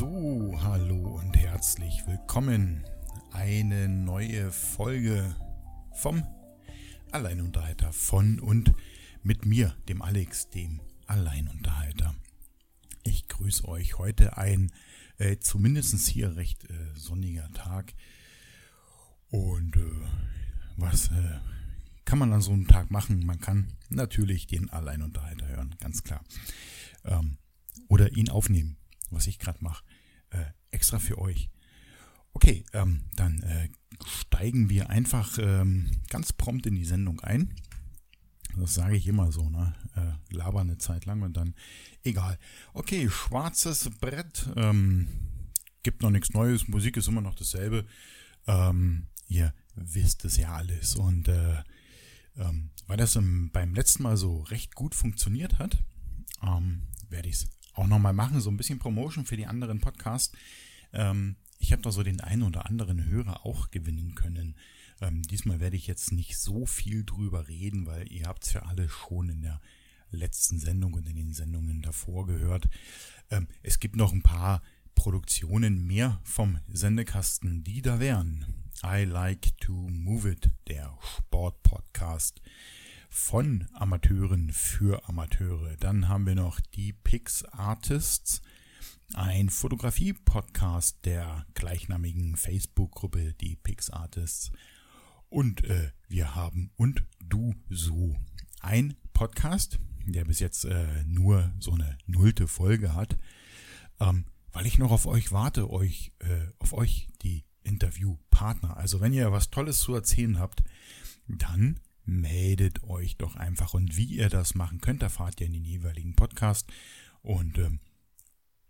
So, hallo und herzlich willkommen. Eine neue Folge vom Alleinunterhalter von und mit mir, dem Alex, dem Alleinunterhalter. Ich grüße euch heute ein äh, zumindest hier recht äh, sonniger Tag. Und äh, was äh, kann man an so einem Tag machen? Man kann natürlich den Alleinunterhalter hören, ganz klar. Ähm, oder ihn aufnehmen was ich gerade mache, äh, extra für euch. Okay, ähm, dann äh, steigen wir einfach ähm, ganz prompt in die Sendung ein. Das sage ich immer so, ne? Äh, laber eine Zeit lang und dann egal. Okay, schwarzes Brett. Ähm, gibt noch nichts Neues. Musik ist immer noch dasselbe. Ähm, ihr wisst es ja alles. Und äh, ähm, weil das im, beim letzten Mal so recht gut funktioniert hat, ähm, werde ich es auch nochmal machen, so ein bisschen Promotion für die anderen Podcasts. Ähm, ich habe da so den einen oder anderen Hörer auch gewinnen können. Ähm, diesmal werde ich jetzt nicht so viel drüber reden, weil ihr habt es ja alle schon in der letzten Sendung und in den Sendungen davor gehört. Ähm, es gibt noch ein paar Produktionen mehr vom Sendekasten, die da wären. I Like to Move It, der Sportpodcast von Amateuren für Amateure. Dann haben wir noch die Pix Artists, ein Fotografie-Podcast der gleichnamigen Facebook-Gruppe, die Pix Artists. Und äh, wir haben und du so ein Podcast, der bis jetzt äh, nur so eine nullte Folge hat, ähm, weil ich noch auf euch warte, euch äh, auf euch die Interviewpartner. Also wenn ihr was Tolles zu erzählen habt, dann meldet euch doch einfach. Und wie ihr das machen könnt, erfahrt ihr in den jeweiligen Podcast. Und ähm,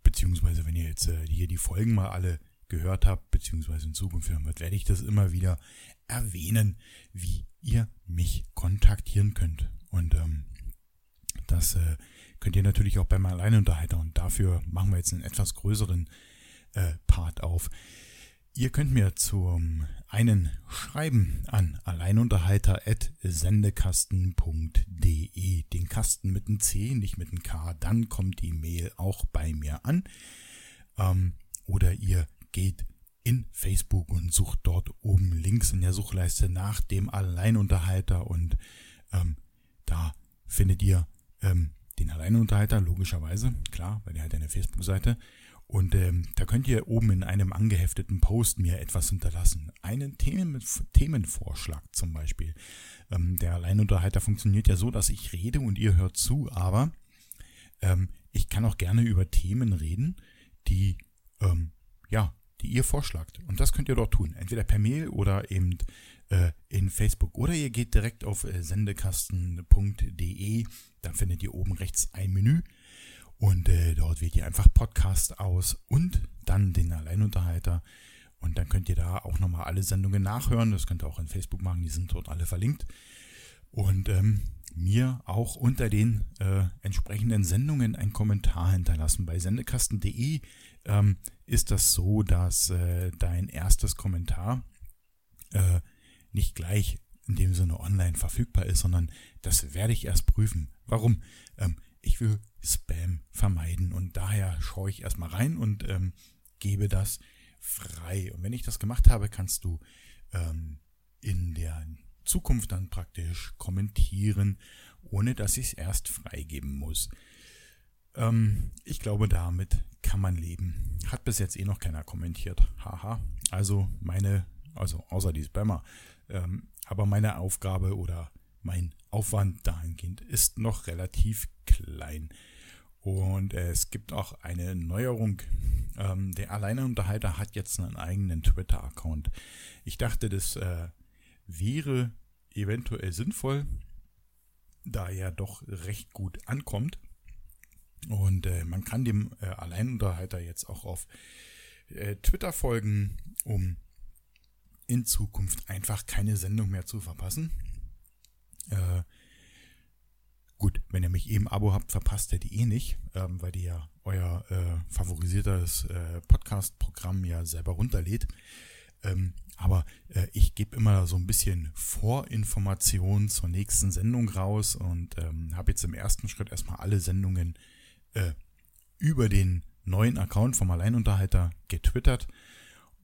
beziehungsweise, wenn ihr jetzt äh, hier die Folgen mal alle gehört habt, beziehungsweise in Zukunft hören wird, werde ich das immer wieder erwähnen, wie ihr mich kontaktieren könnt. Und ähm, das äh, könnt ihr natürlich auch beim Alleinunterhalter. Und dafür machen wir jetzt einen etwas größeren äh, Part auf. Ihr könnt mir zum einen schreiben an alleinunterhalter.sendekasten.de. Den Kasten mit einem C, nicht mit einem K. Dann kommt die Mail auch bei mir an. Ähm, oder ihr geht in Facebook und sucht dort oben links in der Suchleiste nach dem Alleinunterhalter und ähm, da findet ihr ähm, den Alleinunterhalter, logischerweise, klar, weil ihr halt eine Facebook-Seite und ähm, da könnt ihr oben in einem angehefteten Post mir etwas hinterlassen. Einen Themen Themenvorschlag zum Beispiel. Ähm, der Alleinunterhalter funktioniert ja so, dass ich rede und ihr hört zu, aber ähm, ich kann auch gerne über Themen reden, die, ähm, ja, die ihr vorschlagt. Und das könnt ihr dort tun. Entweder per Mail oder eben äh, in Facebook. Oder ihr geht direkt auf äh, sendekasten.de. Dann findet ihr oben rechts ein Menü und äh, dort wählt ihr einfach Podcast aus und dann den Alleinunterhalter. Und dann könnt ihr da auch nochmal alle Sendungen nachhören. Das könnt ihr auch in Facebook machen, die sind dort alle verlinkt. Und ähm, mir auch unter den äh, entsprechenden Sendungen einen Kommentar hinterlassen. Bei sendekasten.de ähm, ist das so, dass äh, dein erstes Kommentar äh, nicht gleich in dem Sinne online verfügbar ist, sondern das werde ich erst prüfen. Warum? Ähm, ich will Spam vermeiden und daher schaue ich erstmal rein und ähm, gebe das frei. Und wenn ich das gemacht habe, kannst du ähm, in der Zukunft dann praktisch kommentieren, ohne dass ich es erst freigeben muss. Ähm, ich glaube, damit kann man leben. Hat bis jetzt eh noch keiner kommentiert. Haha. Also meine, also außer die Spammer. Ähm, aber meine Aufgabe oder mein Aufwand dahingehend ist noch relativ klein. Und äh, es gibt auch eine Neuerung. Ähm, der Alleinunterhalter hat jetzt einen eigenen Twitter-Account. Ich dachte, das äh, wäre eventuell sinnvoll, da er doch recht gut ankommt. Und äh, man kann dem äh, Alleinunterhalter jetzt auch auf äh, Twitter folgen, um in Zukunft einfach keine Sendung mehr zu verpassen. Äh, gut, wenn ihr mich eben Abo habt, verpasst ihr die eh nicht, ähm, weil ihr ja euer äh, favorisiertes äh, Podcast-Programm ja selber runterlädt. Ähm, aber äh, ich gebe immer so ein bisschen Vorinformation zur nächsten Sendung raus und ähm, habe jetzt im ersten Schritt erstmal alle Sendungen äh, über den neuen Account vom Alleinunterhalter getwittert.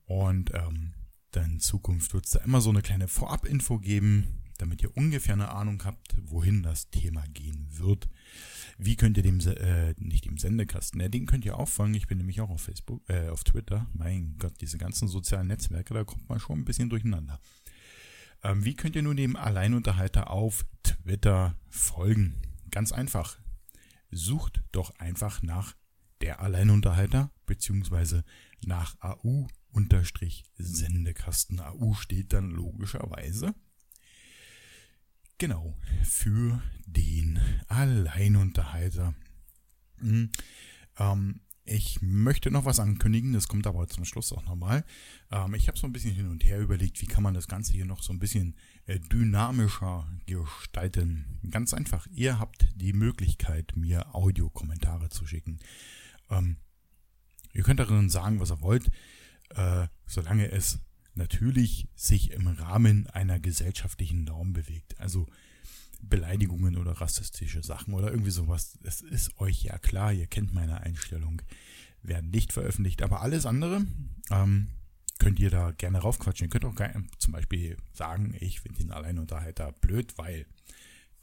Und ähm, dann in Zukunft wird es da immer so eine kleine Vorab-Info geben, damit ihr ungefähr eine Ahnung habt, wohin das Thema gehen wird. Wie könnt ihr dem, äh, nicht dem Sendekasten, ja, den könnt ihr auffangen. Ich bin nämlich auch auf Facebook, äh, auf Twitter. Mein Gott, diese ganzen sozialen Netzwerke, da kommt man schon ein bisschen durcheinander. Ähm, wie könnt ihr nun dem Alleinunterhalter auf Twitter folgen? Ganz einfach. Sucht doch einfach nach der Alleinunterhalter beziehungsweise nach AU-Sendekasten. AU steht dann logischerweise Genau, für den Alleinunterhalter. Hm, ähm, ich möchte noch was ankündigen, das kommt aber zum Schluss auch nochmal. Ähm, ich habe so ein bisschen hin und her überlegt, wie kann man das Ganze hier noch so ein bisschen äh, dynamischer gestalten. Ganz einfach, ihr habt die Möglichkeit, mir Audiokommentare zu schicken. Ähm, ihr könnt darin sagen, was ihr wollt, äh, solange es natürlich sich im Rahmen einer gesellschaftlichen Norm bewegt. Also Beleidigungen oder rassistische Sachen oder irgendwie sowas. Es ist euch ja klar, ihr kennt meine Einstellung, werden nicht veröffentlicht. Aber alles andere ähm, könnt ihr da gerne raufquatschen. Ihr könnt auch zum Beispiel sagen, ich finde den Alleinunterhalter blöd, weil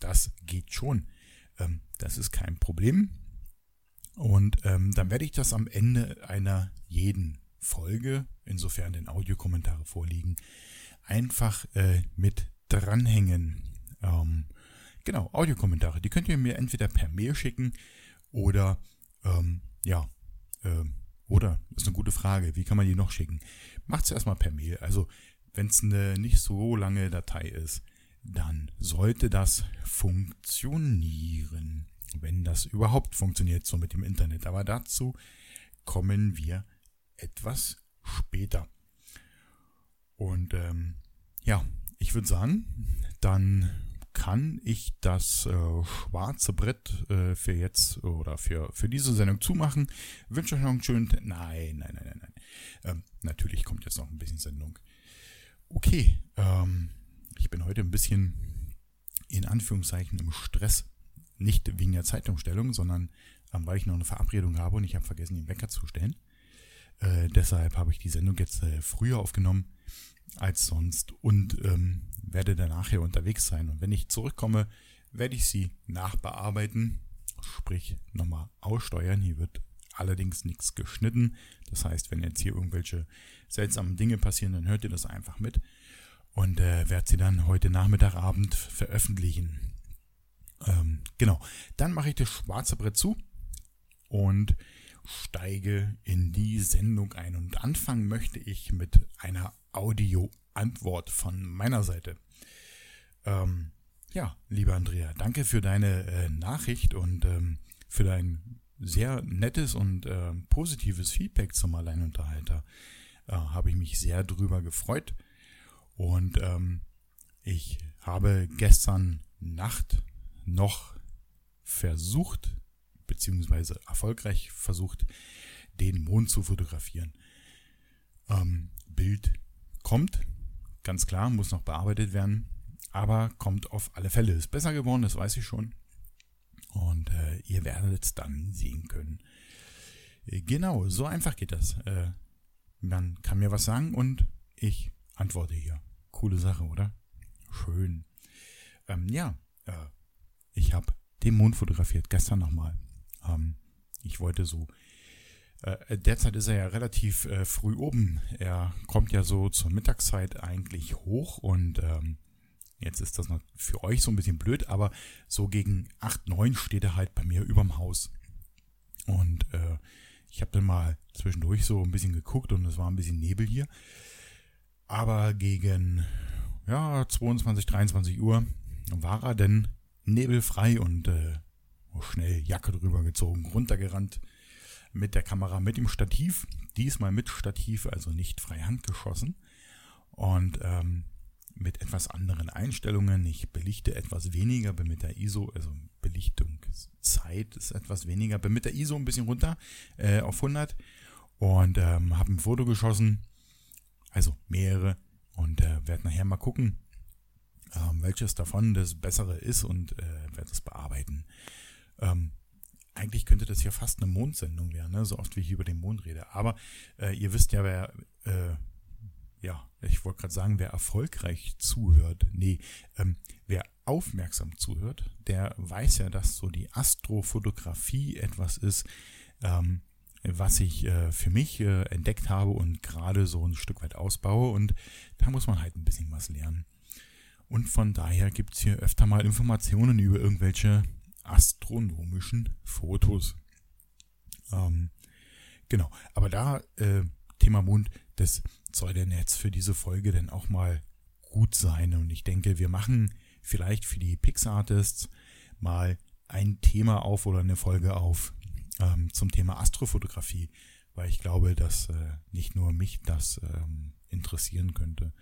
das geht schon. Ähm, das ist kein Problem. Und ähm, dann werde ich das am Ende einer jeden Folge, insofern den Audiokommentare vorliegen, einfach äh, mit dranhängen. Ähm, genau, Audiokommentare. Die könnt ihr mir entweder per Mail schicken oder ähm, ja, äh, oder ist eine gute Frage. Wie kann man die noch schicken? Macht es erstmal per Mail. Also, wenn es eine nicht so lange Datei ist, dann sollte das funktionieren. Wenn das überhaupt funktioniert, so mit dem Internet. Aber dazu kommen wir etwas später. Und ähm, ja, ich würde sagen, dann kann ich das äh, schwarze Brett äh, für jetzt oder für, für diese Sendung zumachen. Wünsche euch noch einen schönen. Nein, nein, nein, nein, nein. Ähm, natürlich kommt jetzt noch ein bisschen Sendung. Okay, ähm, ich bin heute ein bisschen in Anführungszeichen im Stress. Nicht wegen der Zeitumstellung, sondern ähm, weil ich noch eine Verabredung habe und ich habe vergessen, den Wecker zu stellen. Äh, deshalb habe ich die Sendung jetzt äh, früher aufgenommen als sonst und ähm, werde danach hier unterwegs sein. Und wenn ich zurückkomme, werde ich sie nachbearbeiten, sprich nochmal aussteuern. Hier wird allerdings nichts geschnitten. Das heißt, wenn jetzt hier irgendwelche seltsamen Dinge passieren, dann hört ihr das einfach mit und äh, werde sie dann heute Nachmittag, Abend veröffentlichen. Ähm, genau, dann mache ich das schwarze Brett zu und steige in die Sendung ein. Und anfangen möchte ich mit einer Audio-Antwort von meiner Seite. Ähm, ja, lieber Andrea, danke für deine äh, Nachricht und ähm, für dein sehr nettes und äh, positives Feedback zum Alleinunterhalter. Äh, habe ich mich sehr drüber gefreut. Und ähm, ich habe gestern Nacht noch versucht, beziehungsweise erfolgreich versucht, den Mond zu fotografieren. Ähm, Bild kommt, ganz klar, muss noch bearbeitet werden, aber kommt auf alle Fälle. Ist besser geworden, das weiß ich schon. Und äh, ihr werdet es dann sehen können. Äh, genau, so einfach geht das. Äh, man kann mir was sagen und ich antworte hier. Coole Sache, oder? Schön. Ähm, ja, äh, ich habe den Mond fotografiert, gestern nochmal. Ähm, ich wollte so. Äh, derzeit ist er ja relativ äh, früh oben. Er kommt ja so zur Mittagszeit eigentlich hoch und ähm, jetzt ist das noch für euch so ein bisschen blöd, aber so gegen 8, 9 steht er halt bei mir überm Haus. Und äh, ich habe dann mal zwischendurch so ein bisschen geguckt und es war ein bisschen Nebel hier. Aber gegen ja, 22, 23 Uhr war er denn nebelfrei und äh, schnell Jacke drüber gezogen, runtergerannt mit der Kamera, mit dem Stativ. Diesmal mit Stativ, also nicht freihand geschossen. Und ähm, mit etwas anderen Einstellungen. Ich belichte etwas weniger, bin mit der ISO, also Belichtungszeit ist etwas weniger, bin mit der ISO ein bisschen runter äh, auf 100 und ähm, habe ein Foto geschossen, also mehrere und äh, werde nachher mal gucken, ähm, welches davon das bessere ist und äh, werde es bearbeiten. Ähm, eigentlich könnte das ja fast eine Mondsendung werden, ne? so oft wie ich über den Mond rede. Aber äh, ihr wisst ja, wer äh, ja, ich wollte gerade sagen, wer erfolgreich zuhört, nee, ähm, wer aufmerksam zuhört, der weiß ja, dass so die Astrofotografie etwas ist, ähm, was ich äh, für mich äh, entdeckt habe und gerade so ein Stück weit ausbaue und da muss man halt ein bisschen was lernen. Und von daher gibt es hier öfter mal Informationen über irgendwelche astronomischen Fotos. Ähm, genau, aber da äh, Thema Mond, das soll denn jetzt für diese Folge denn auch mal gut sein. Und ich denke, wir machen vielleicht für die Pixartists mal ein Thema auf oder eine Folge auf ähm, zum Thema Astrofotografie, weil ich glaube, dass äh, nicht nur mich das ähm, interessieren könnte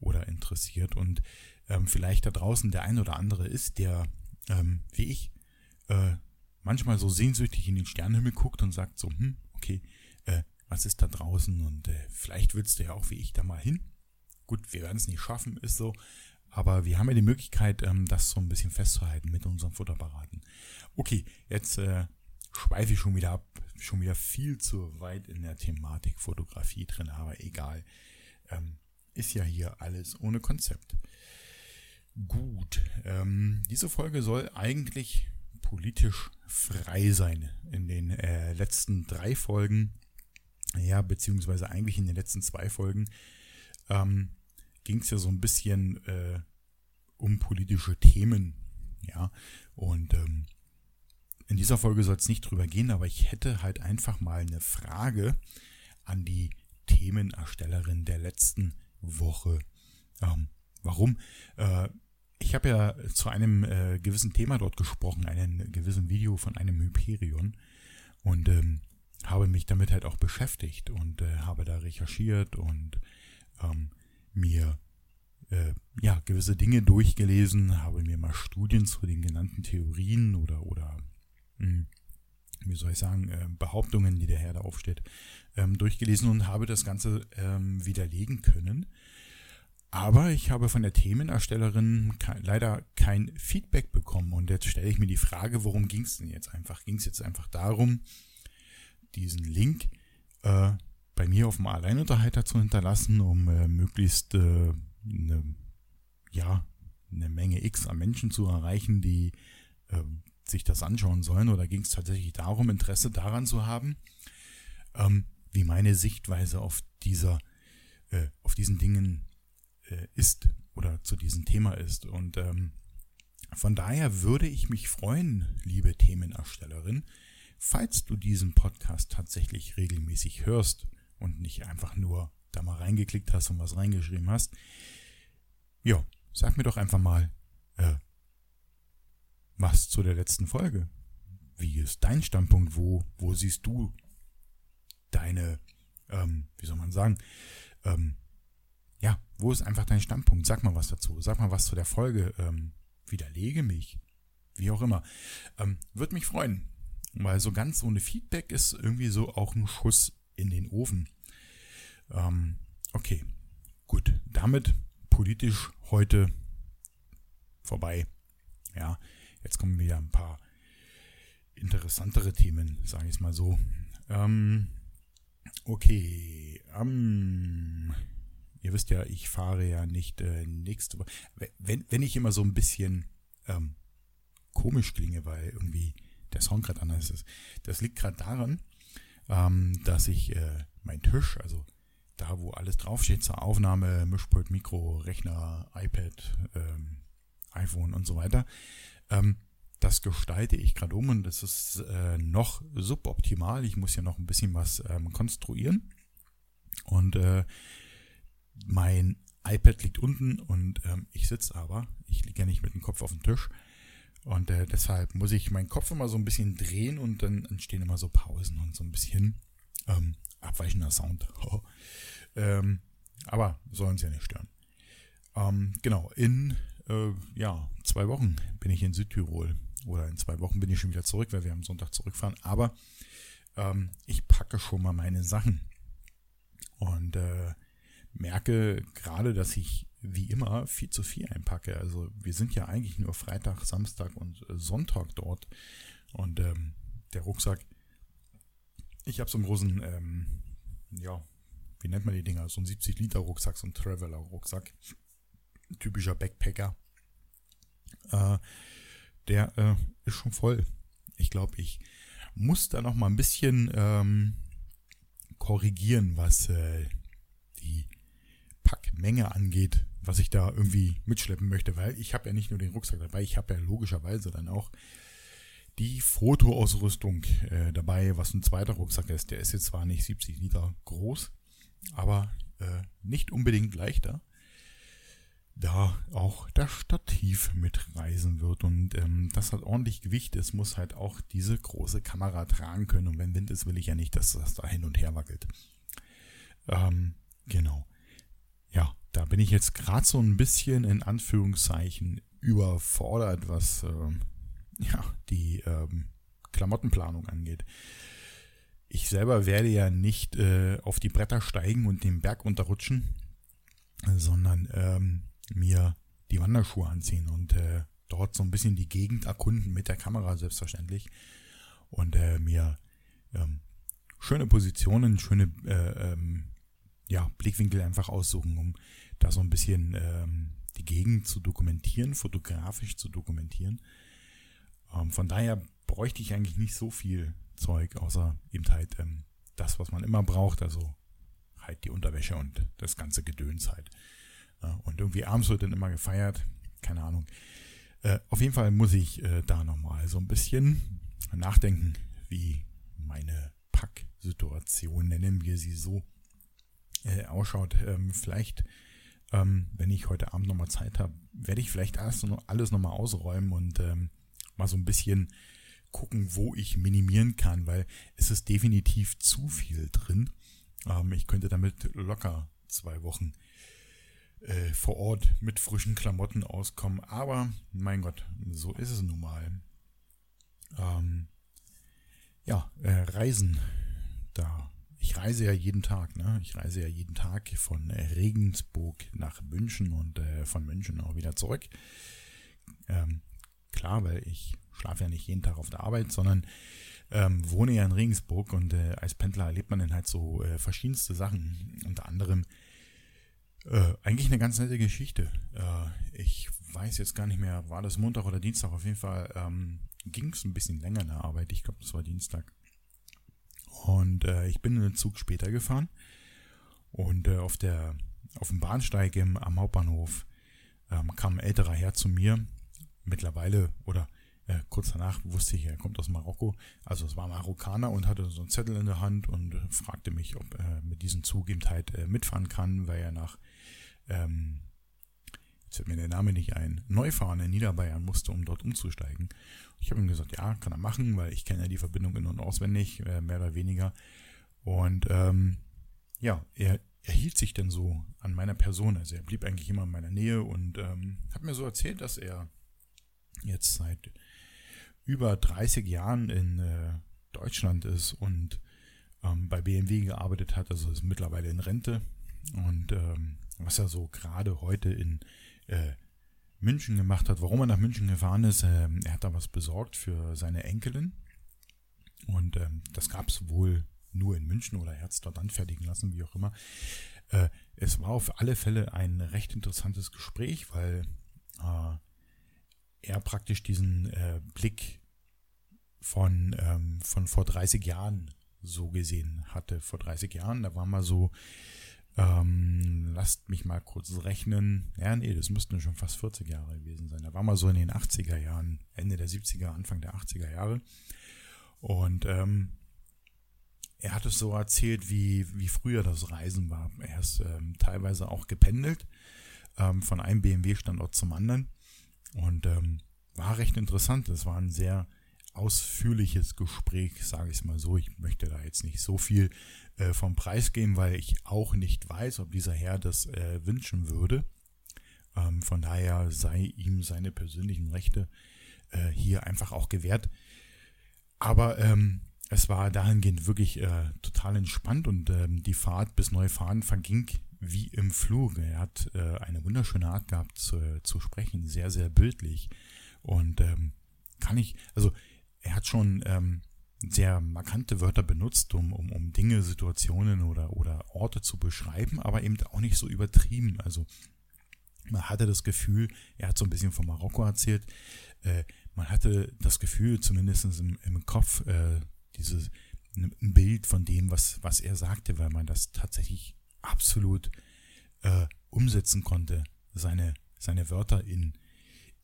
oder interessiert und ähm, vielleicht da draußen der ein oder andere ist, der ähm, wie ich äh, manchmal so sehnsüchtig in den Sternenhimmel guckt und sagt so, hm, okay, äh, was ist da draußen und äh, vielleicht willst du ja auch wie ich da mal hin. Gut, wir werden es nicht schaffen, ist so, aber wir haben ja die Möglichkeit, ähm, das so ein bisschen festzuhalten mit unseren Futterparaten. Okay, jetzt äh, schweife ich schon wieder ab, schon wieder viel zu weit in der Thematik Fotografie drin, aber egal. Ähm, ist ja hier alles ohne Konzept. Gut, ähm, diese Folge soll eigentlich politisch frei sein. In den äh, letzten drei Folgen ja, beziehungsweise eigentlich in den letzten zwei Folgen, ähm, ging es ja so ein bisschen äh, um politische Themen. Ja, und ähm, in dieser Folge soll es nicht drüber gehen, aber ich hätte halt einfach mal eine Frage an die Themenerstellerin der letzten Woche. Ähm, warum? Äh, ich habe ja zu einem äh, gewissen Thema dort gesprochen, einem gewissen Video von einem Hyperion. Und ähm, habe mich damit halt auch beschäftigt und äh, habe da recherchiert und ähm, mir äh, ja gewisse Dinge durchgelesen, habe mir mal Studien zu den genannten Theorien oder oder mh, hm, wie soll ich sagen äh, Behauptungen, die der Herr da aufsteht, ähm, durchgelesen und habe das Ganze ähm, widerlegen können. Aber ich habe von der Themenerstellerin ke leider kein Feedback bekommen und jetzt stelle ich mir die Frage, worum ging es denn jetzt einfach? Ging es jetzt einfach darum, diesen Link äh, bei mir auf dem Alleinunterhalter zu hinterlassen, um äh, möglichst äh, eine, ja, eine Menge X an Menschen zu erreichen, die äh, sich das anschauen sollen? Oder ging es tatsächlich darum, Interesse daran zu haben, ähm, wie meine Sichtweise auf dieser, äh, auf diesen Dingen äh, ist oder zu diesem Thema ist? Und ähm, von daher würde ich mich freuen, liebe Themenerstellerin, falls du diesen Podcast tatsächlich regelmäßig hörst und nicht einfach nur da mal reingeklickt hast und was reingeschrieben hast, ja, sag mir doch einfach mal, äh, was zu der letzten Folge. Wie ist dein Standpunkt? Wo, wo siehst du deine, ähm, wie soll man sagen, ähm, ja, wo ist einfach dein Standpunkt? Sag mal was dazu. Sag mal was zu der Folge. Ähm, widerlege mich. Wie auch immer. Ähm, Würde mich freuen. Weil so ganz ohne Feedback ist irgendwie so auch ein Schuss in den Ofen. Ähm, okay, gut. Damit politisch heute vorbei. Ja, jetzt kommen wieder ein paar interessantere Themen, sage ich es mal so. Ähm, okay, ähm, ihr wisst ja, ich fahre ja nicht äh, nächste Woche. Wenn, wenn ich immer so ein bisschen ähm, komisch klinge, weil irgendwie der Sound gerade anders ist. Das liegt gerade daran, ähm, dass ich äh, mein Tisch, also da, wo alles draufsteht zur Aufnahme, Mischpult, Mikro, Rechner, iPad, ähm, iPhone und so weiter, ähm, das gestalte ich gerade um und das ist äh, noch suboptimal. Ich muss ja noch ein bisschen was ähm, konstruieren. Und äh, mein iPad liegt unten und ähm, ich sitze aber. Ich liege ja nicht mit dem Kopf auf dem Tisch. Und äh, deshalb muss ich meinen Kopf immer so ein bisschen drehen und dann entstehen immer so Pausen und so ein bisschen ähm, abweichender Sound. ähm, aber sollen sie ja nicht stören. Ähm, genau, in äh, ja, zwei Wochen bin ich in Südtirol. Oder in zwei Wochen bin ich schon wieder zurück, weil wir am Sonntag zurückfahren. Aber ähm, ich packe schon mal meine Sachen. Und äh, merke gerade, dass ich wie immer viel zu viel einpacke. Also wir sind ja eigentlich nur Freitag, Samstag und äh, Sonntag dort. Und ähm, der Rucksack, ich habe so einen großen, ähm, ja, wie nennt man die Dinger? So ein 70 Liter Rucksack, so ein Traveler Rucksack. Typischer Backpacker. Äh, der äh, ist schon voll. Ich glaube, ich muss da noch mal ein bisschen ähm, korrigieren, was äh, Packmenge angeht, was ich da irgendwie mitschleppen möchte, weil ich habe ja nicht nur den Rucksack dabei, ich habe ja logischerweise dann auch die Fotoausrüstung äh, dabei, was ein zweiter Rucksack ist. Der ist jetzt zwar nicht 70 Liter groß, aber äh, nicht unbedingt leichter, da auch das Stativ mitreisen wird. Und ähm, das hat ordentlich Gewicht. Es muss halt auch diese große Kamera tragen können. Und wenn Wind ist, will ich ja nicht, dass das da hin und her wackelt. Ähm, genau. Ja, da bin ich jetzt gerade so ein bisschen in Anführungszeichen überfordert, was ähm, ja, die ähm, Klamottenplanung angeht. Ich selber werde ja nicht äh, auf die Bretter steigen und den Berg unterrutschen, sondern ähm, mir die Wanderschuhe anziehen und äh, dort so ein bisschen die Gegend erkunden mit der Kamera selbstverständlich und äh, mir ähm, schöne Positionen, schöne äh, ähm, ja, Blickwinkel einfach aussuchen, um da so ein bisschen ähm, die Gegend zu dokumentieren, fotografisch zu dokumentieren. Ähm, von daher bräuchte ich eigentlich nicht so viel Zeug, außer eben halt ähm, das, was man immer braucht, also halt die Unterwäsche und das ganze Gedöns halt. Ja, und irgendwie abends wird dann immer gefeiert, keine Ahnung. Äh, auf jeden Fall muss ich äh, da nochmal so ein bisschen nachdenken, wie meine Packsituation, nennen wir sie so, äh, ausschaut. Ähm, vielleicht, ähm, wenn ich heute Abend nochmal Zeit habe, werde ich vielleicht erst noch alles nochmal ausräumen und ähm, mal so ein bisschen gucken, wo ich minimieren kann, weil es ist definitiv zu viel drin. Ähm, ich könnte damit locker zwei Wochen äh, vor Ort mit frischen Klamotten auskommen. Aber mein Gott, so ist es nun mal. Ähm, ja, äh, Reisen. Da. Ich reise ja jeden Tag, ne? Ich reise ja jeden Tag von Regensburg nach München und äh, von München auch wieder zurück. Ähm, klar, weil ich schlafe ja nicht jeden Tag auf der Arbeit, sondern ähm, wohne ja in Regensburg und äh, als Pendler erlebt man dann halt so äh, verschiedenste Sachen. Unter anderem äh, eigentlich eine ganz nette Geschichte. Äh, ich weiß jetzt gar nicht mehr, war das Montag oder Dienstag? Auf jeden Fall ähm, ging es ein bisschen länger in der Arbeit. Ich glaube, das war Dienstag. Und äh, ich bin in den Zug später gefahren und äh, auf der auf dem Bahnsteig im, am Hauptbahnhof ähm, kam ein älterer Herr zu mir mittlerweile oder äh, kurz danach wusste ich, er kommt aus Marokko. Also es war Marokkaner und hatte so einen Zettel in der Hand und fragte mich, ob er mit diesem Zug eben halt äh, mitfahren kann, weil er nach, ähm, fällt mir der Name nicht ein, Neufahren in Niederbayern musste, um dort umzusteigen. Ich habe ihm gesagt, ja, kann er machen, weil ich kenne ja die Verbindung in- und auswendig, äh, mehr oder weniger. Und ähm, ja, er, er hielt sich denn so an meiner Person. Also er blieb eigentlich immer in meiner Nähe und ähm, hat mir so erzählt, dass er jetzt seit über 30 Jahren in äh, Deutschland ist und ähm, bei BMW gearbeitet hat, also ist mittlerweile in Rente. Und ähm, was er so gerade heute in äh, München gemacht hat, warum er nach München gefahren ist, äh, er hat da was besorgt für seine Enkelin. Und ähm, das gab es wohl nur in München oder er hat es dort anfertigen lassen, wie auch immer. Äh, es war auf alle Fälle ein recht interessantes Gespräch, weil äh, er praktisch diesen äh, Blick von, ähm, von vor 30 Jahren so gesehen hatte. Vor 30 Jahren, da war mal so Ähm, lasst mich mal kurz rechnen. Ja, nee, das müssten schon fast 40 Jahre gewesen sein. Da war mal so in den 80er Jahren, Ende der 70er, Anfang der 80er Jahre. Und ähm, er hat es so erzählt, wie, wie früher das Reisen war. Er ist ähm, teilweise auch gependelt ähm, von einem BMW-Standort zum anderen. Und ähm, war recht interessant. Es war ein sehr ausführliches Gespräch, sage ich es mal so. Ich möchte da jetzt nicht so viel äh, vom Preis geben, weil ich auch nicht weiß, ob dieser Herr das äh, wünschen würde. Ähm, von daher sei ihm seine persönlichen Rechte äh, hier einfach auch gewährt. Aber ähm, es war dahingehend wirklich äh, total entspannt und ähm, die Fahrt bis Neufahren verging wie im Flug. Er hat äh, eine wunderschöne Art gehabt zu, zu sprechen, sehr, sehr bildlich. Und ähm, kann ich, also er hat schon ähm, sehr markante Wörter benutzt, um, um, um Dinge, Situationen oder, oder Orte zu beschreiben, aber eben auch nicht so übertrieben. Also man hatte das Gefühl, er hat so ein bisschen von Marokko erzählt, äh, man hatte das Gefühl, zumindest im, im Kopf, äh, dieses ein Bild von dem, was, was er sagte, weil man das tatsächlich absolut äh, umsetzen konnte, seine, seine Wörter in,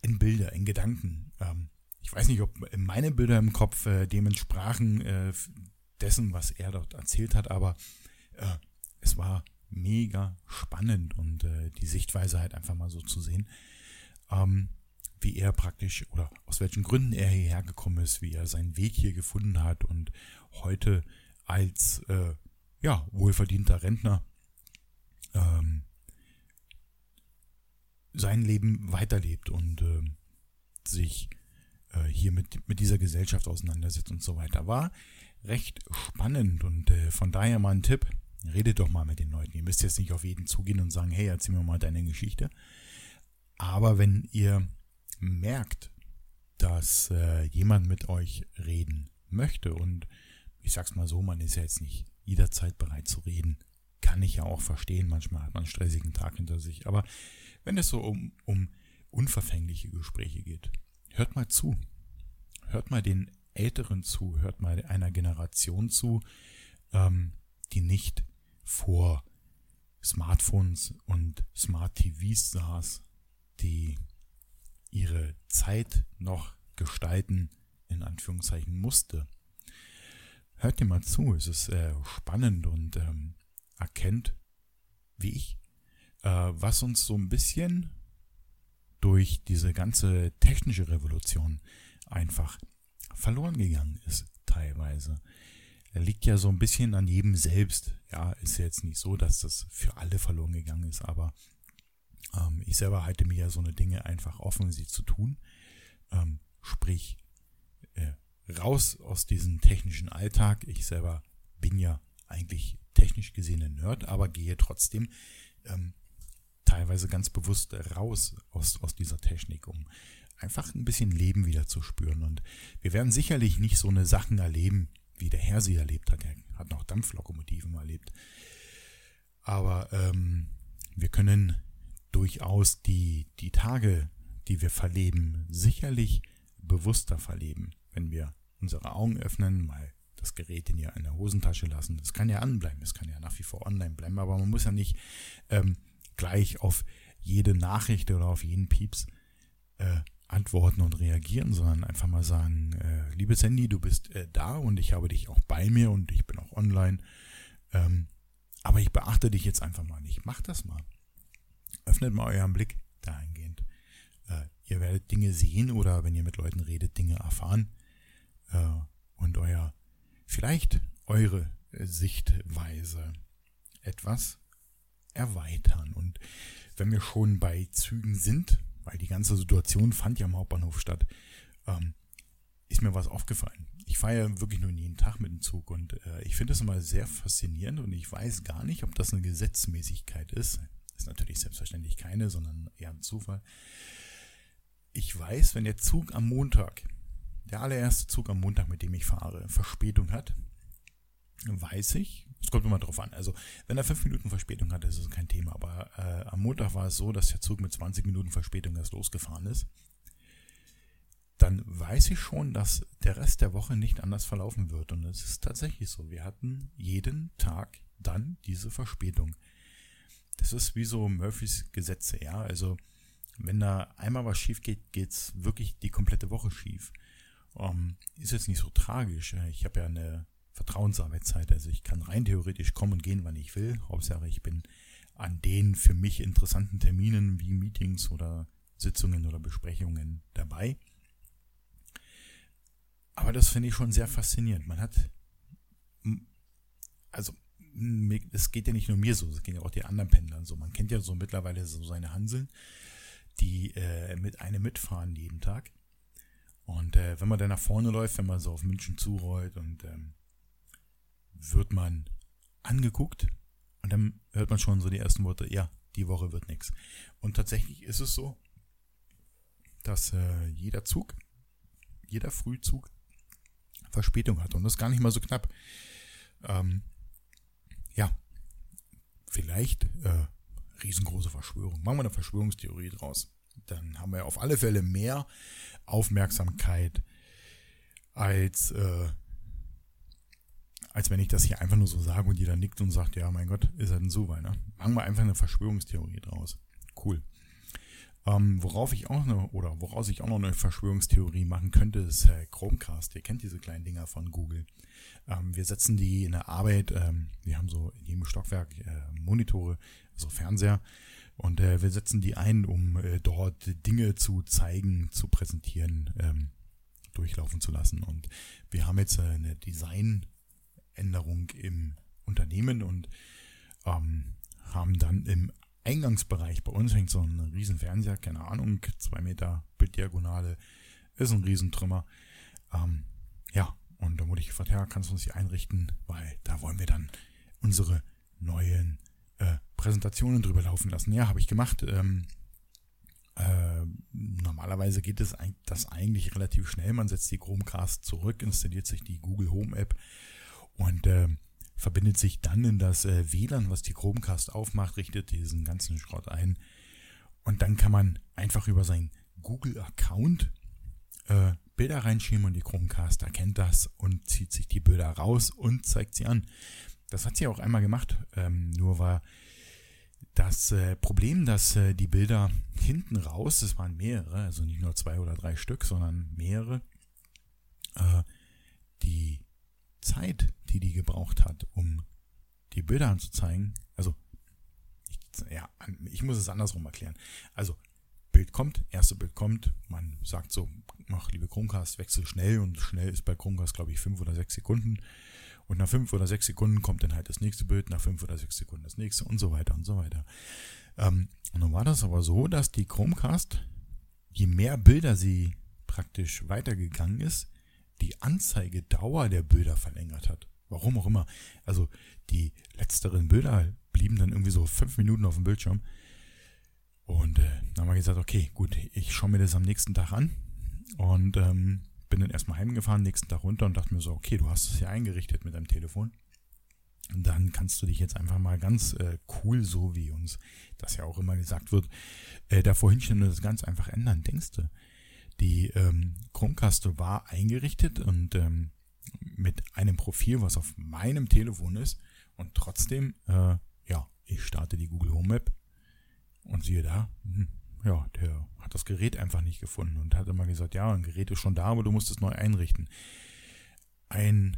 in Bilder, in Gedanken. Ähm, ich weiß nicht, ob meine Bilder im Kopf äh, dem entsprachen äh, dessen, was er dort erzählt hat, aber äh, es war mega spannend und äh, die Sichtweise halt einfach mal so zu sehen, ähm, wie er praktisch oder aus welchen Gründen er hierher gekommen ist, wie er seinen Weg hier gefunden hat und heute als äh, ja wohlverdienter Rentner ähm, sein Leben weiterlebt und äh, sich äh, hier mit, mit dieser Gesellschaft auseinandersetzt und so weiter. War recht spannend und äh, von daher mal ein Tipp, redet doch mal mit den Leuten. Ihr müsst jetzt nicht auf jeden zugehen und sagen, hey, erzähl mir mal deine Geschichte. Aber wenn ihr merkt, dass äh, jemand mit euch reden möchte und ich sag's mal so, man ist ja jetzt nicht jederzeit bereit zu reden, kann ich ja auch verstehen. Manchmal hat man einen stressigen Tag hinter sich. Aber wenn es so um, um unverfängliche Gespräche geht, hört mal zu. Hört mal den Älteren zu, hört mal einer Generation zu, ähm, die nicht vor Smartphones und Smart TVs saß, die ihre Zeit noch gestalten, in Anführungszeichen musste. Hört dir mal zu, es ist äh, spannend und ähm, erkennt, wie ich, äh, was uns so ein bisschen durch diese ganze technische Revolution einfach verloren gegangen ist, teilweise. Er liegt ja so ein bisschen an jedem selbst. Ja, ist jetzt nicht so, dass das für alle verloren gegangen ist, aber ähm, ich selber halte mir ja so eine Dinge einfach offen, sie zu tun. Ähm, sprich, äh, raus aus diesem technischen Alltag. Ich selber bin ja eigentlich technisch gesehen ein Nerd, aber gehe trotzdem ähm, teilweise ganz bewusst raus aus, aus dieser Technik, um einfach ein bisschen Leben wieder zu spüren. Und wir werden sicherlich nicht so eine Sachen erleben, wie der Herr sie erlebt hat. Er hat noch Dampflokomotiven erlebt. Aber ähm, wir können durchaus die, die Tage, die wir verleben, sicherlich bewusster verleben, wenn wir unsere Augen öffnen, mal das Gerät in der Hosentasche lassen. Das kann ja anbleiben, es kann ja nach wie vor online bleiben, aber man muss ja nicht ähm, gleich auf jede Nachricht oder auf jeden Pieps äh, antworten und reagieren, sondern einfach mal sagen, äh, liebes Handy, du bist äh, da und ich habe dich auch bei mir und ich bin auch online. Ähm, aber ich beachte dich jetzt einfach mal nicht. Macht das mal. Öffnet mal euren Blick dahingehend. Äh, ihr werdet Dinge sehen oder wenn ihr mit Leuten redet, Dinge erfahren äh, und euer, vielleicht eure Sichtweise etwas erweitern. Und wenn wir schon bei Zügen sind, weil die ganze Situation fand ja am Hauptbahnhof statt, ähm, ist mir was aufgefallen. Ich fahre ja wirklich nur jeden Tag mit dem Zug und äh, ich finde das immer sehr faszinierend und ich weiß gar nicht, ob das eine Gesetzmäßigkeit ist. Ist natürlich selbstverständlich keine, sondern eher ein Zufall. Ich weiß, wenn der Zug am Montag, der allererste Zug am Montag, mit dem ich fahre, Verspätung hat, weiß ich, es kommt immer drauf an. Also, wenn er fünf Minuten Verspätung hat, ist es kein Thema. Aber äh, am Montag war es so, dass der Zug mit 20 Minuten Verspätung erst losgefahren ist. Dann weiß ich schon, dass der Rest der Woche nicht anders verlaufen wird. Und es ist tatsächlich so. Wir hatten jeden Tag dann diese Verspätung. das ist wie so Murphys Gesetze, ja. Also wenn da einmal was schief geht, geht's wirklich die komplette Woche schief. Um, ähm, ist jetzt nicht so tragisch. Ich habe ja eine Vertrauensarbeitszeit, also ich kann rein theoretisch kommen und gehen, wann ich will. Hauptsache, ich bin an den für mich interessanten Terminen wie Meetings oder Sitzungen oder Besprechungen dabei. Aber das finde ich schon sehr faszinierend. Man hat, also es geht ja nicht nur mir so, es geht ja auch den anderen Pendlern so. Man kennt ja so mittlerweile so seine Hanseln, die äh, mit einem mitfahren jeden Tag. Und äh, wenn man dann nach vorne läuft, wenn man so auf München zurollt und ähm, wird man angeguckt und dann hört man schon so die ersten Worte, ja, die Woche wird nichts. Und tatsächlich ist es so, dass äh, jeder Zug, jeder Frühzug Verspätung hat und das gar nicht mal so knapp. Ähm, ja, vielleicht äh, riesengroße Verschwörung. Machen wir eine Verschwörungstheorie draus. Dann haben wir auf alle Fälle mehr Aufmerksamkeit als, äh, als wenn ich das hier einfach nur so sage und jeder nickt und sagt, ja, mein Gott, ist halt ein Zufall. Ne? Machen wir einfach eine Verschwörungstheorie draus. Cool. Ähm, worauf ich auch noch, oder woraus ich auch noch eine Verschwörungstheorie machen könnte, ist äh, Chromecast. Ihr kennt diese kleinen Dinger von Google. Ähm, wir setzen die in der Arbeit, ähm, wir haben so in jedem Stockwerk äh, Monitore, also Fernseher, und äh, wir setzen die ein, um äh, dort Dinge zu zeigen, zu präsentieren, ähm, durchlaufen zu lassen. Und wir haben jetzt äh, eine Designänderung im Unternehmen und ähm, haben dann im Eingangsbereich bei uns hängt so ein riesen Fernseher, keine Ahnung, zwei Meter Bilddiagonale, ist ein Riesentrümmer. Ähm, ja, und da wurde ich gefragt, ja, kannst du uns hier einrichten, weil da wollen wir dann unsere neuen äh, Präsentationen drüber laufen lassen. Ja, habe ich gemacht. Ähm, äh, normalerweise geht es das eigentlich relativ schnell. Man setzt die Chromecast zurück, installiert sich die Google Home App und äh, verbindet sich dann in das äh, WLAN, was die Chromecast aufmacht, richtet diesen ganzen Schrott ein. Und dann kann man einfach über seinen Google-Account äh, Bilder reinschieben und die Chromecast erkennt das und zieht sich die Bilder raus und zeigt sie an. Das hat sie auch einmal gemacht, ähm, nur war das äh, Problem, dass äh, die Bilder hinten raus, es waren mehrere, also nicht nur zwei oder drei Stück, sondern mehrere, äh, die Zeit, die die gebraucht hat, um die Bilder anzuzeigen, also ja, ich muss es andersrum erklären. Also Bild kommt, erste Bild kommt, man sagt so, ach, liebe Chromecast, wechsel schnell und schnell ist bei Chromecast, glaube ich, fünf oder sechs Sekunden. Und nach fünf oder sechs Sekunden kommt dann halt das nächste Bild, nach fünf oder sechs Sekunden das nächste und so weiter und so weiter. Ähm, und nun war das aber so, dass die Chromecast, je mehr Bilder sie praktisch weitergegangen ist, die Anzeigedauer der Bilder verlängert hat. Warum auch immer. Also die letzteren Bilder blieben dann irgendwie so fünf Minuten auf dem Bildschirm. Und äh, dann haben wir gesagt, okay, gut, ich schaue mir das am nächsten Tag an und ähm, bin dann erstmal heimgefahren, nächsten Tag runter und dachte mir so, okay, du hast es ja eingerichtet mit deinem Telefon. Und dann kannst du dich jetzt einfach mal ganz äh, cool, so wie uns das ja auch immer gesagt wird, äh, davor hinstellen und das ganz einfach ändern. Denkst du, die ähm, Chromecast war eingerichtet und ähm, mit einem Profil, was auf meinem Telefon ist und trotzdem, äh, ja, ich starte die Google Home App und siehe da, hm, ja, der hat das Gerät einfach nicht gefunden und hat immer gesagt, ja, ein Gerät ist schon da, aber du musst es neu einrichten. Ein,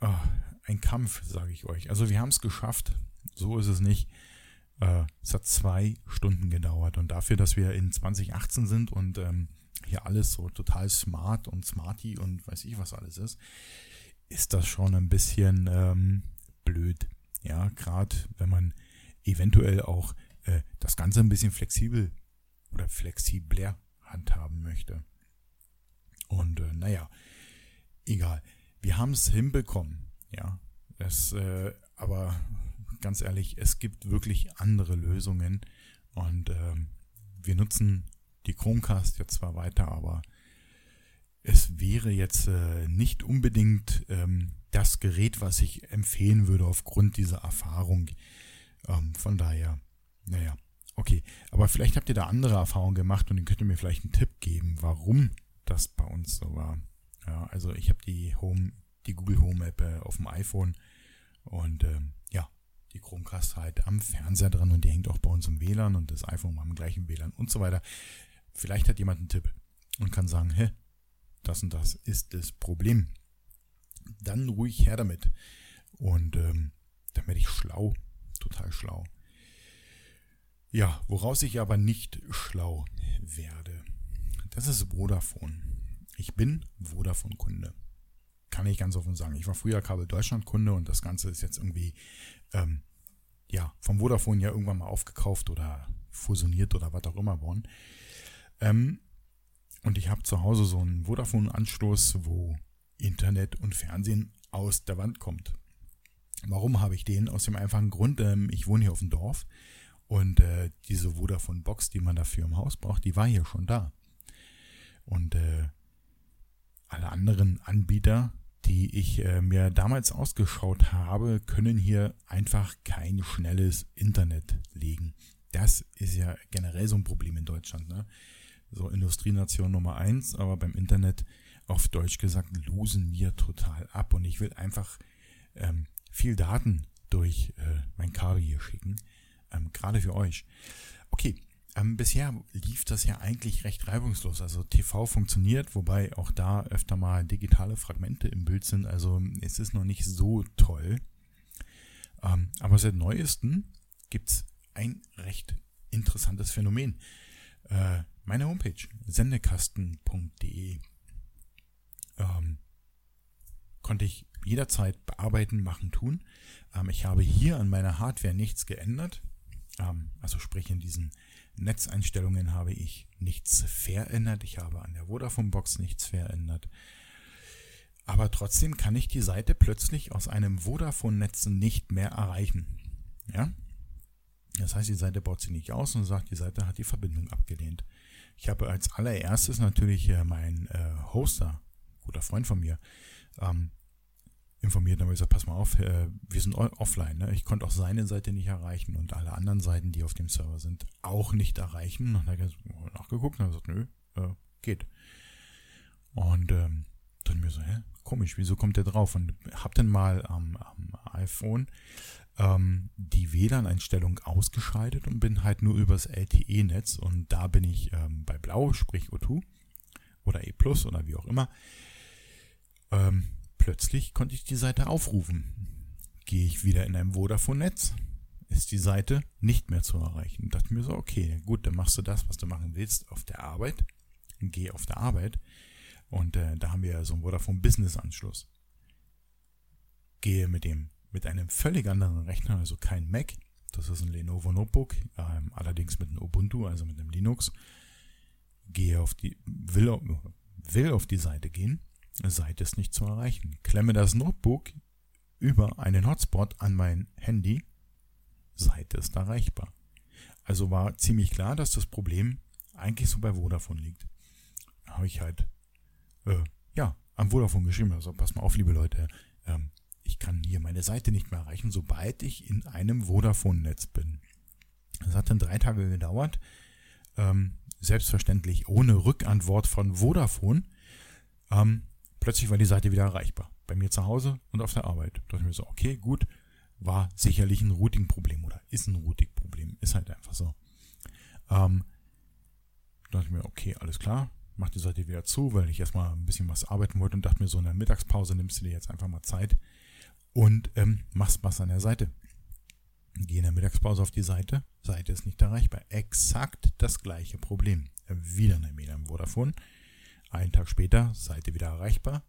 oh, ein Kampf, sage ich euch. Also wir haben es geschafft, so ist es nicht. Äh, es hat zwei Stunden gedauert und dafür, dass wir in 2018 sind und ähm, hier alles so total smart und smarty und weiß ich was alles ist, ist das schon ein bisschen ähm, blöd. Ja, gerade wenn man eventuell auch äh, das Ganze ein bisschen flexibel oder flexibler handhaben möchte. Und äh, naja, egal. Wir haben es hinbekommen. Ja, es, äh, aber ganz ehrlich, es gibt wirklich andere Lösungen und äh, wir nutzen die Chromecast jetzt zwar weiter, aber es wäre jetzt äh, nicht unbedingt ähm, das Gerät, was ich empfehlen würde aufgrund dieser Erfahrung. Ähm, von daher, naja, Okay, aber vielleicht habt ihr da andere Erfahrungen gemacht und ihr könnt mir vielleicht einen Tipp geben, warum das bei uns so war. Ja, also ich habe die Home, die Google Home App äh, auf dem iPhone und ähm, ja, die Chromecast halt am Fernseher dran und die hängt auch bei uns im WLAN und das iPhone am gleichen WLAN und so weiter. Vielleicht hat jemand einen Tipp und kann sagen, hä, das und das ist das Problem. Dann ruhig her damit. Und ähm, dann werde ich schlau, total schlau. Ja, woraus ich aber nicht schlau werde, das ist Vodafone. Ich bin Vodafone-Kunde. Kann ich ganz offen sagen. Ich war früher Kabel Deutschland-Kunde und das Ganze ist jetzt irgendwie ähm, ja, vom Vodafone ja irgendwann mal aufgekauft oder fusioniert oder was auch immer worden. Ähm, und ich habe zu Hause so einen Vodafone-Anschluss, wo Internet und Fernsehen aus der Wand kommt. Warum habe ich den? Aus dem einfachen Grund, ähm, ich wohne hier auf dem Dorf und äh, diese Vodafone-Box, die man dafür im Haus braucht, die war hier schon da. Und äh, alle anderen Anbieter, die ich äh, mir damals ausgeschaut habe, können hier einfach kein schnelles Internet legen. Das ist ja generell so ein Problem in Deutschland. Ne? So Industrienation Nummer eins, aber beim Internet auf Deutsch gesagt losen wir total ab und ich will einfach ähm, viel Daten durch äh, mein Kabel hier schicken, ähm, gerade für euch. Okay, ähm, bisher lief das ja eigentlich recht reibungslos. Also TV funktioniert, wobei auch da öfter mal digitale Fragmente im Bild sind. Also es ist noch nicht so toll. Ähm, aber seit neuestem gibt's ein recht interessantes Phänomen. Äh, meine Homepage, sendekasten.de, ähm, konnte ich jederzeit bearbeiten, machen, tun. Ähm, ich habe hier an meiner Hardware nichts geändert. Ähm, also sprich in diesen Netzeinstellungen habe ich nichts verändert. Ich habe an der Vodafone-Box nichts verändert. Aber trotzdem kann ich die Seite plötzlich aus einem Vodafone-Netz nicht mehr erreichen. Ja? Das heißt, die Seite baut sie nicht aus und sagt, die Seite hat die Verbindung abgelehnt. Ich habe als allererstes natürlich äh, meinen äh, Hoster, guter Freund von mir, ähm, informiert und habe gesagt, pass mal auf, äh, wir sind offline. Ne? Ich konnte auch seine Seite nicht erreichen und alle anderen Seiten, die auf dem Server sind, auch nicht erreichen. Und dann hat er nachgeguckt und hat gesagt, nö, äh, geht. Und ähm, dann mir so, hä, komisch, wieso kommt der drauf? Und hab dann mal am, am iPhone ähm, die WLAN-Einstellung ausgeschaltet und bin halt nur übers LTE-Netz und da bin ich ähm, bei Blau, sprich O2 oder E Plus oder wie auch immer. Ähm, plötzlich konnte ich die Seite aufrufen. Gehe ich wieder in ein Vodafone-Netz, ist die Seite nicht mehr zu erreichen. Dachte mir so, okay, gut, dann machst du das, was du machen willst, auf der Arbeit. Geh auf der Arbeit. Und äh, da haben wir so einen Vodafone Business Anschluss. Gehe mit dem, mit einem völlig anderen Rechner, also kein Mac. Das ist ein Lenovo Notebook, ähm, allerdings mit einem Ubuntu, also mit einem Linux. Gehe auf die, will, will auf die Seite gehen Seite ist nicht zu erreichen. Klemme das Notebook über einen Hotspot an mein Handy. Seite ist erreichbar. Also war ziemlich klar, dass das Problem eigentlich so bei Vodafone liegt. Da habe ich halt, äh, ja, am Vodafone geschrieben. Also pass mal auf, liebe Leute, ähm, ich kann hier meine Seite nicht mehr erreichen, sobald ich in einem Vodafone-Netz bin. Das hat dann drei Tage gedauert. Ähm, selbstverständlich ohne Rückantwort von Vodafone. Ähm, plötzlich war die Seite wieder erreichbar. Bei mir zu Hause und auf der Arbeit. Da dachte ich mir so, okay, gut, war sicherlich ein Routing-Problem oder ist ein Routing-Problem. Ist halt einfach so. Ähm, da dachte ich mir, okay, alles klar, mach die Seite wieder zu, weil ich erstmal ein bisschen was arbeiten wollte und dachte mir so, in der Mittagspause nimmst du dir jetzt einfach mal Zeit und ähm, machst was an der Seite. Gehe in der Mittagspause auf die Seite, Seite ist nicht erreichbar. Exakt das gleiche Problem. Wieder eine Mail am Vodafone. Einen Tag später, Seite wieder erreichbar.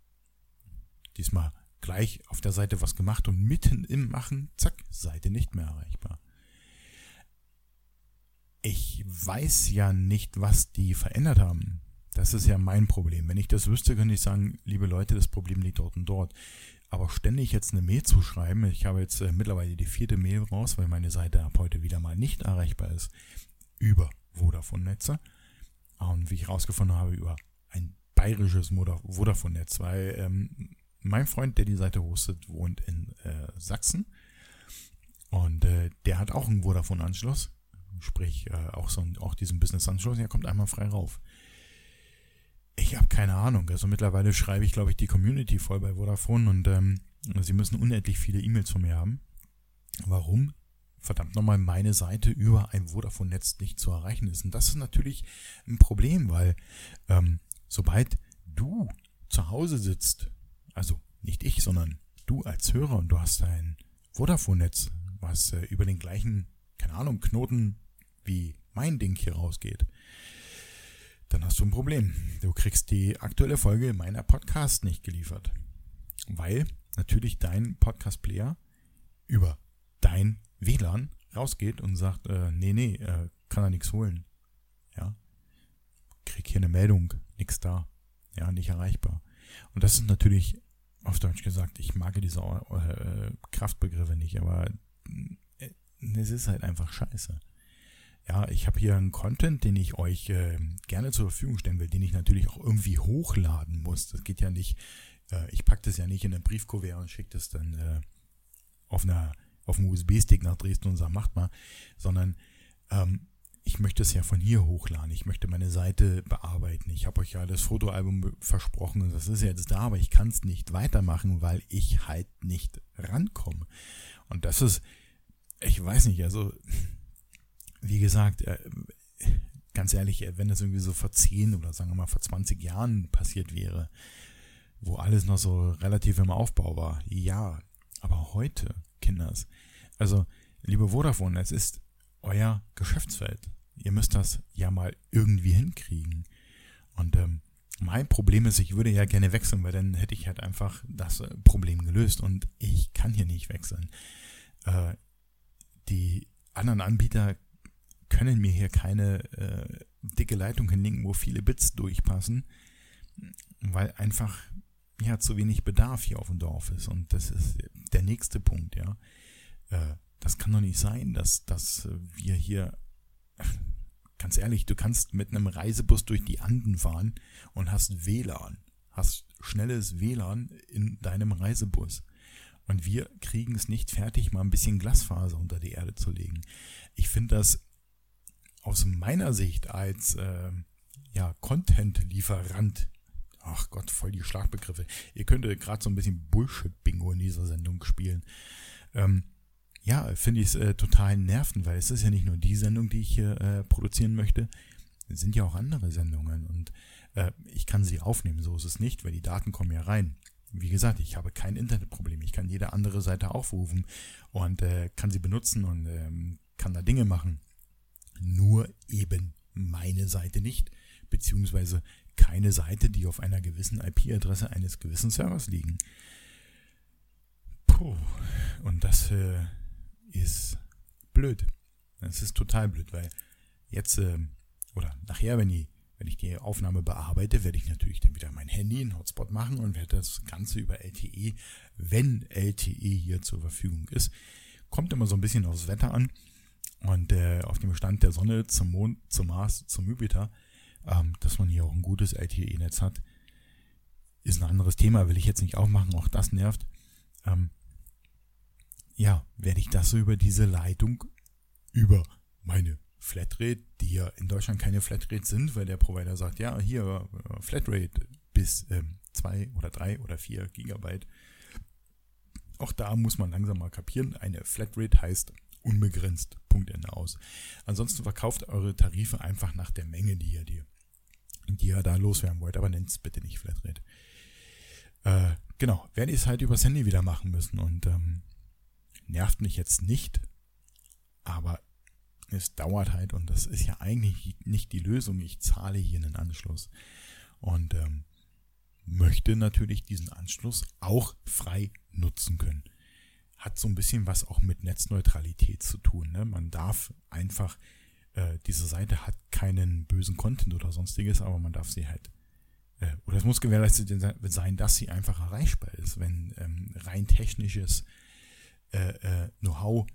Diesmal gleich auf der Seite was gemacht und mitten im Machen, zack, Seite nicht mehr erreichbar. Ich weiß ja nicht, was die verändert haben. Das ist ja mein Problem. Wenn ich das wüsste, könnte ich sagen, liebe Leute, das Problem liegt dort und dort. Aber ständig jetzt eine Mail zu schreiben, ich habe jetzt äh, mittlerweile die vierte Mail raus, weil meine Seite ab heute wieder mal nicht erreichbar ist, über Vodafone-Netze. Und wie ich herausgefunden habe, über ein bayerisches Vodafone-Netz, weil ähm, mein Freund, der die Seite hostet, wohnt in äh, Sachsen und äh, der hat auch einen Vodafone-Anschluss, sprich äh, auch so auch diesen Business-Anschluss, der kommt einmal frei rauf. Ich habe keine Ahnung, also mittlerweile schreibe ich, glaube ich, die Community voll bei Vodafone und ähm, sie müssen unendlich viele E-Mails von mir haben. warum verdammt nochmal meine Seite über ein Vodafone-Netz nicht zu erreichen ist. Und das ist natürlich ein Problem, weil ähm, sobald du zu Hause sitzt, also nicht ich, sondern du als Hörer und du hast ein Vodafone-Netz, was äh, über den gleichen, keine Ahnung, Knoten wie mein Ding hier rausgeht, dann hast du ein Problem. Du kriegst die aktuelle Folge meiner Podcast nicht geliefert. Weil natürlich dein Podcast-Player über dein WLAN rausgeht und sagt, äh, nee, nee, äh, kann er nichts holen. Ja. Krieg hier eine Meldung, nichts da. Ja, nicht erreichbar. Und das ist natürlich, auf Deutsch gesagt, ich mag diese äh, Kraftbegriffe nicht, aber äh, es ist halt einfach scheiße. Ja, ich habe hier einen Content, den ich euch äh, gerne zur Verfügung stellen will, den ich natürlich auch irgendwie hochladen muss. Das geht ja nicht, äh, ich packe das ja nicht in ein Briefkuvert und schicke das dann äh, auf einer auf dem USB-Stick nach Dresden und sage, macht mal, sondern ähm, ich möchte es ja von hier hochladen. Ich möchte meine Seite bearbeiten. Ich habe euch ja das Fotoalbum versprochen und das ist jetzt da, aber ich kann es nicht weitermachen, weil ich halt nicht rankomme. Und das ist, ich weiß nicht, also wie gesagt, äh, ganz ehrlich, wenn das irgendwie so vor 10 oder sagen wir mal vor 20 Jahren passiert wäre, wo alles noch so relativ im Aufbau war, ja, aber heute, Kinders, also liebe Vodafone, es ist euer Geschäftsfeld. Ihr müsst das ja mal irgendwie hinkriegen. Und ähm, mein Problem ist, ich würde ja gerne wechseln, weil dann hätte ich halt einfach das äh, Problem gelöst und ich kann hier nicht wechseln. Äh, die anderen Anbieter können mir hier keine äh, dicke Leitung hinlegen, wo viele Bits durchpassen, weil einfach ja zu wenig Bedarf hier auf dem Dorf ist. Und das ist der nächste Punkt, ja. Äh, das kann doch nicht sein, dass, dass wir hier, ganz ehrlich, du kannst mit einem Reisebus durch die Anden fahren und hast WLAN, hast schnelles WLAN in deinem Reisebus. Und wir kriegen es nicht fertig, mal ein bisschen Glasfaser unter die Erde zu legen. Ich finde das aus meiner Sicht als äh, ja, Content-Lieferant, ach Gott, voll die Schlagbegriffe. Ihr könntet gerade so ein bisschen Bullshit-Bingo in dieser Sendung spielen. Ähm, ja, finde ich es äh, total nerven, weil es ist ja nicht nur die Sendung, die ich hier äh, produzieren möchte. Es sind ja auch andere Sendungen und äh, ich kann sie aufnehmen, so ist es nicht, weil die Daten kommen ja rein. Wie gesagt, ich habe kein Internetproblem. Ich kann jede andere Seite aufrufen und äh, kann sie benutzen und ähm, kann da Dinge machen nur eben meine Seite nicht, beziehungsweise keine Seite, die auf einer gewissen IP-Adresse eines gewissen Servers liegen. Puh, und das äh, ist blöd. Das ist total blöd, weil jetzt äh, oder nachher, wenn, die, wenn ich die Aufnahme bearbeite, werde ich natürlich dann wieder mein Handy in Hotspot machen und werde das Ganze über LTE, wenn LTE hier zur Verfügung ist. Kommt immer so ein bisschen aufs Wetter an. Und äh, auf dem Stand der Sonne zum Mond, zum Mars, zum Jupiter, ähm, dass man hier auch ein gutes LTE-Netz hat, ist ein anderes Thema, will ich jetzt nicht aufmachen, auch das nervt. Ähm, ja, werde ich das so über diese Leitung, über meine Flatrate, die ja in Deutschland keine Flatrate sind, weil der Provider sagt, ja, hier äh, Flatrate bis ähm, zwei oder drei oder vier Gigabyte. Auch da muss man langsam mal kapieren. Eine Flatrate heißt unbegrenzt. Punktende aus. Ansonsten verkauft eure Tarife einfach nach der Menge, die ihr, die, die ihr da loswerden wollt. Aber nennt es bitte nicht Flatrate. Äh, genau, werde ich es halt übers Handy wieder machen müssen. Und ähm, nervt mich jetzt nicht. Aber es dauert halt und das ist ja eigentlich nicht die Lösung. Ich zahle hier einen Anschluss. Und ähm, möchte natürlich diesen Anschluss auch frei nutzen können hat so ein bisschen was auch mit Netzneutralität zu tun. Ne? Man darf einfach, äh, diese Seite hat keinen bösen Content oder sonstiges, aber man darf sie halt, äh, oder es muss gewährleistet sein, dass sie einfach erreichbar ist. Wenn ähm, rein technisches äh, äh, Know-how,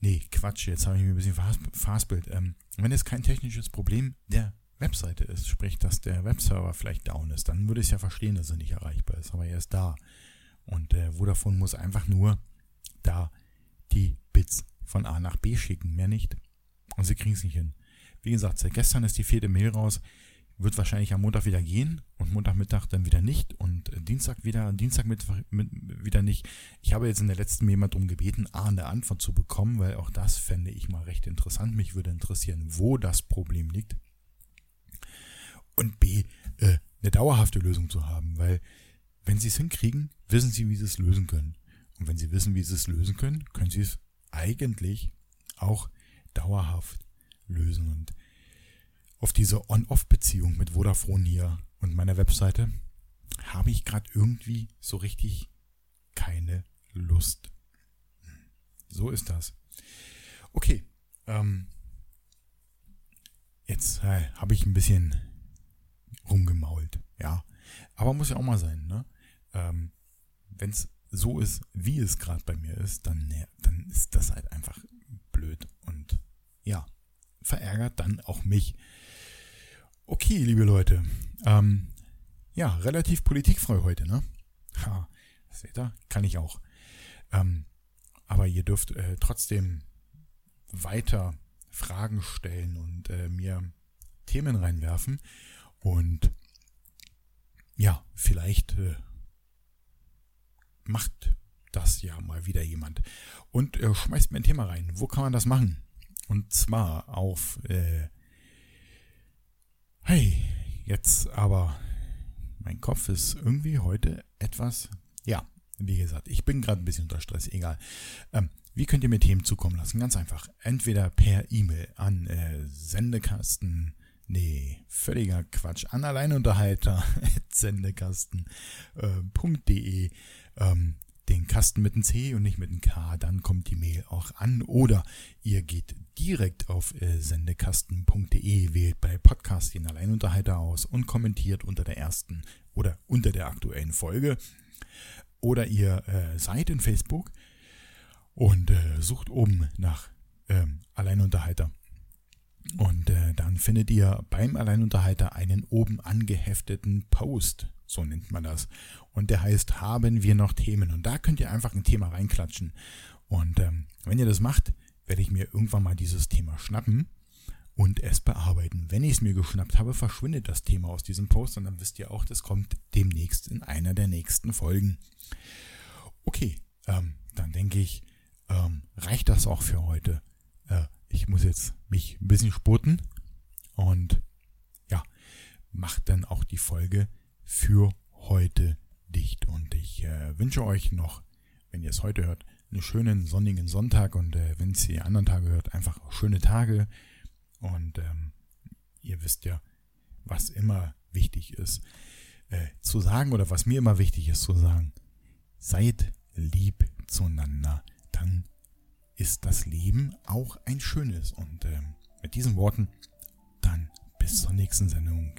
nee, Quatsch, jetzt habe ich mir ein bisschen Fastbild. Ähm, wenn es kein technisches Problem der Webseite ist, sprich, dass der Webserver vielleicht down ist, dann würde ich es ja verstehen, dass er nicht erreichbar ist, aber er ist da. Und äh, Vodafone muss einfach nur da die Bits von A nach B schicken, mehr nicht. Und sie kriegen es nicht hin. Wie gesagt, seit gestern ist die vierte Mail raus. wird wahrscheinlich am Montag wieder gehen und Montagmittag dann wieder nicht und Dienstag wieder, Dienstagmittag wieder nicht. Ich habe jetzt in der letzten Mail mal darum gebeten, A, eine Antwort zu bekommen, weil auch das fände ich mal recht interessant. Mich würde interessieren, wo das Problem liegt. Und B, äh, eine dauerhafte Lösung zu haben, weil wenn Sie es hinkriegen, wissen Sie, wie Sie es lösen können. Und wenn Sie wissen, wie Sie es lösen können, können Sie es eigentlich auch dauerhaft lösen. Und auf diese On-Off-Beziehung mit Vodafone hier und meiner Webseite habe ich gerade irgendwie so richtig keine Lust. So ist das. Okay, ähm, jetzt äh, habe ich ein bisschen rumgemault, ja. Aber muss ja auch mal sein, ne? Ähm, Wenn es so ist, wie es gerade bei mir ist, dann, dann ist das halt einfach blöd und ja, verärgert dann auch mich. Okay, liebe Leute. Ähm, ja, relativ politikfrei heute, ne? Ha, seht ihr? Kann ich auch. Ähm, aber ihr dürft äh, trotzdem weiter Fragen stellen und äh, mir Themen reinwerfen. Und ja, vielleicht äh, macht das ja mal wieder jemand. Und äh, schmeißt mir ein Thema rein. Wo kann man das machen? Und zwar auf äh, Hey, jetzt aber, mein Kopf ist irgendwie heute etwas, ja, wie gesagt, ich bin gerade ein bisschen unter Stress, egal. Ähm, wie könnt ihr mir Themen zukommen lassen? Ganz einfach. Entweder per E-Mail an äh, Sendekasten, nee, völliger Quatsch, an Alleinunterhalter, sendekasten.de. Äh, ähm, den Kasten mit einem C und nicht mit einem K, dann kommt die Mail auch an. Oder ihr geht direkt auf äh, sendekasten.de, wählt bei Podcast den Alleinunterhalter aus und kommentiert unter der ersten oder unter der aktuellen Folge. Oder ihr äh, seid in Facebook und äh, sucht oben nach ähm, Alleinunterhalter. Und äh, dann findet ihr beim Alleinunterhalter einen oben angehefteten Post so nennt man das. Und der heißt, haben wir noch Themen? Und da könnt ihr einfach ein Thema reinklatschen. Und ähm, wenn ihr das macht, werde ich mir irgendwann mal dieses Thema schnappen und es bearbeiten. Wenn ich es mir geschnappt habe, verschwindet das Thema aus diesem Post und dann wisst ihr auch, das kommt demnächst in einer der nächsten Folgen. Okay, ähm, dann denke ich, ähm, reicht das auch für heute. Äh, ich muss jetzt mich ein bisschen spurten und ja, macht dann auch die Folge für heute dicht. Und ich äh, wünsche euch noch, wenn ihr es heute hört, einen schönen sonnigen Sonntag und äh, wenn es die anderen Tage hört, einfach schöne Tage. Und ähm, ihr wisst ja, was immer wichtig ist äh, zu sagen oder was mir immer wichtig ist zu sagen. Seid lieb zueinander, dann ist das Leben auch ein schönes. Und äh, mit diesen Worten dann bis zur nächsten Sendung.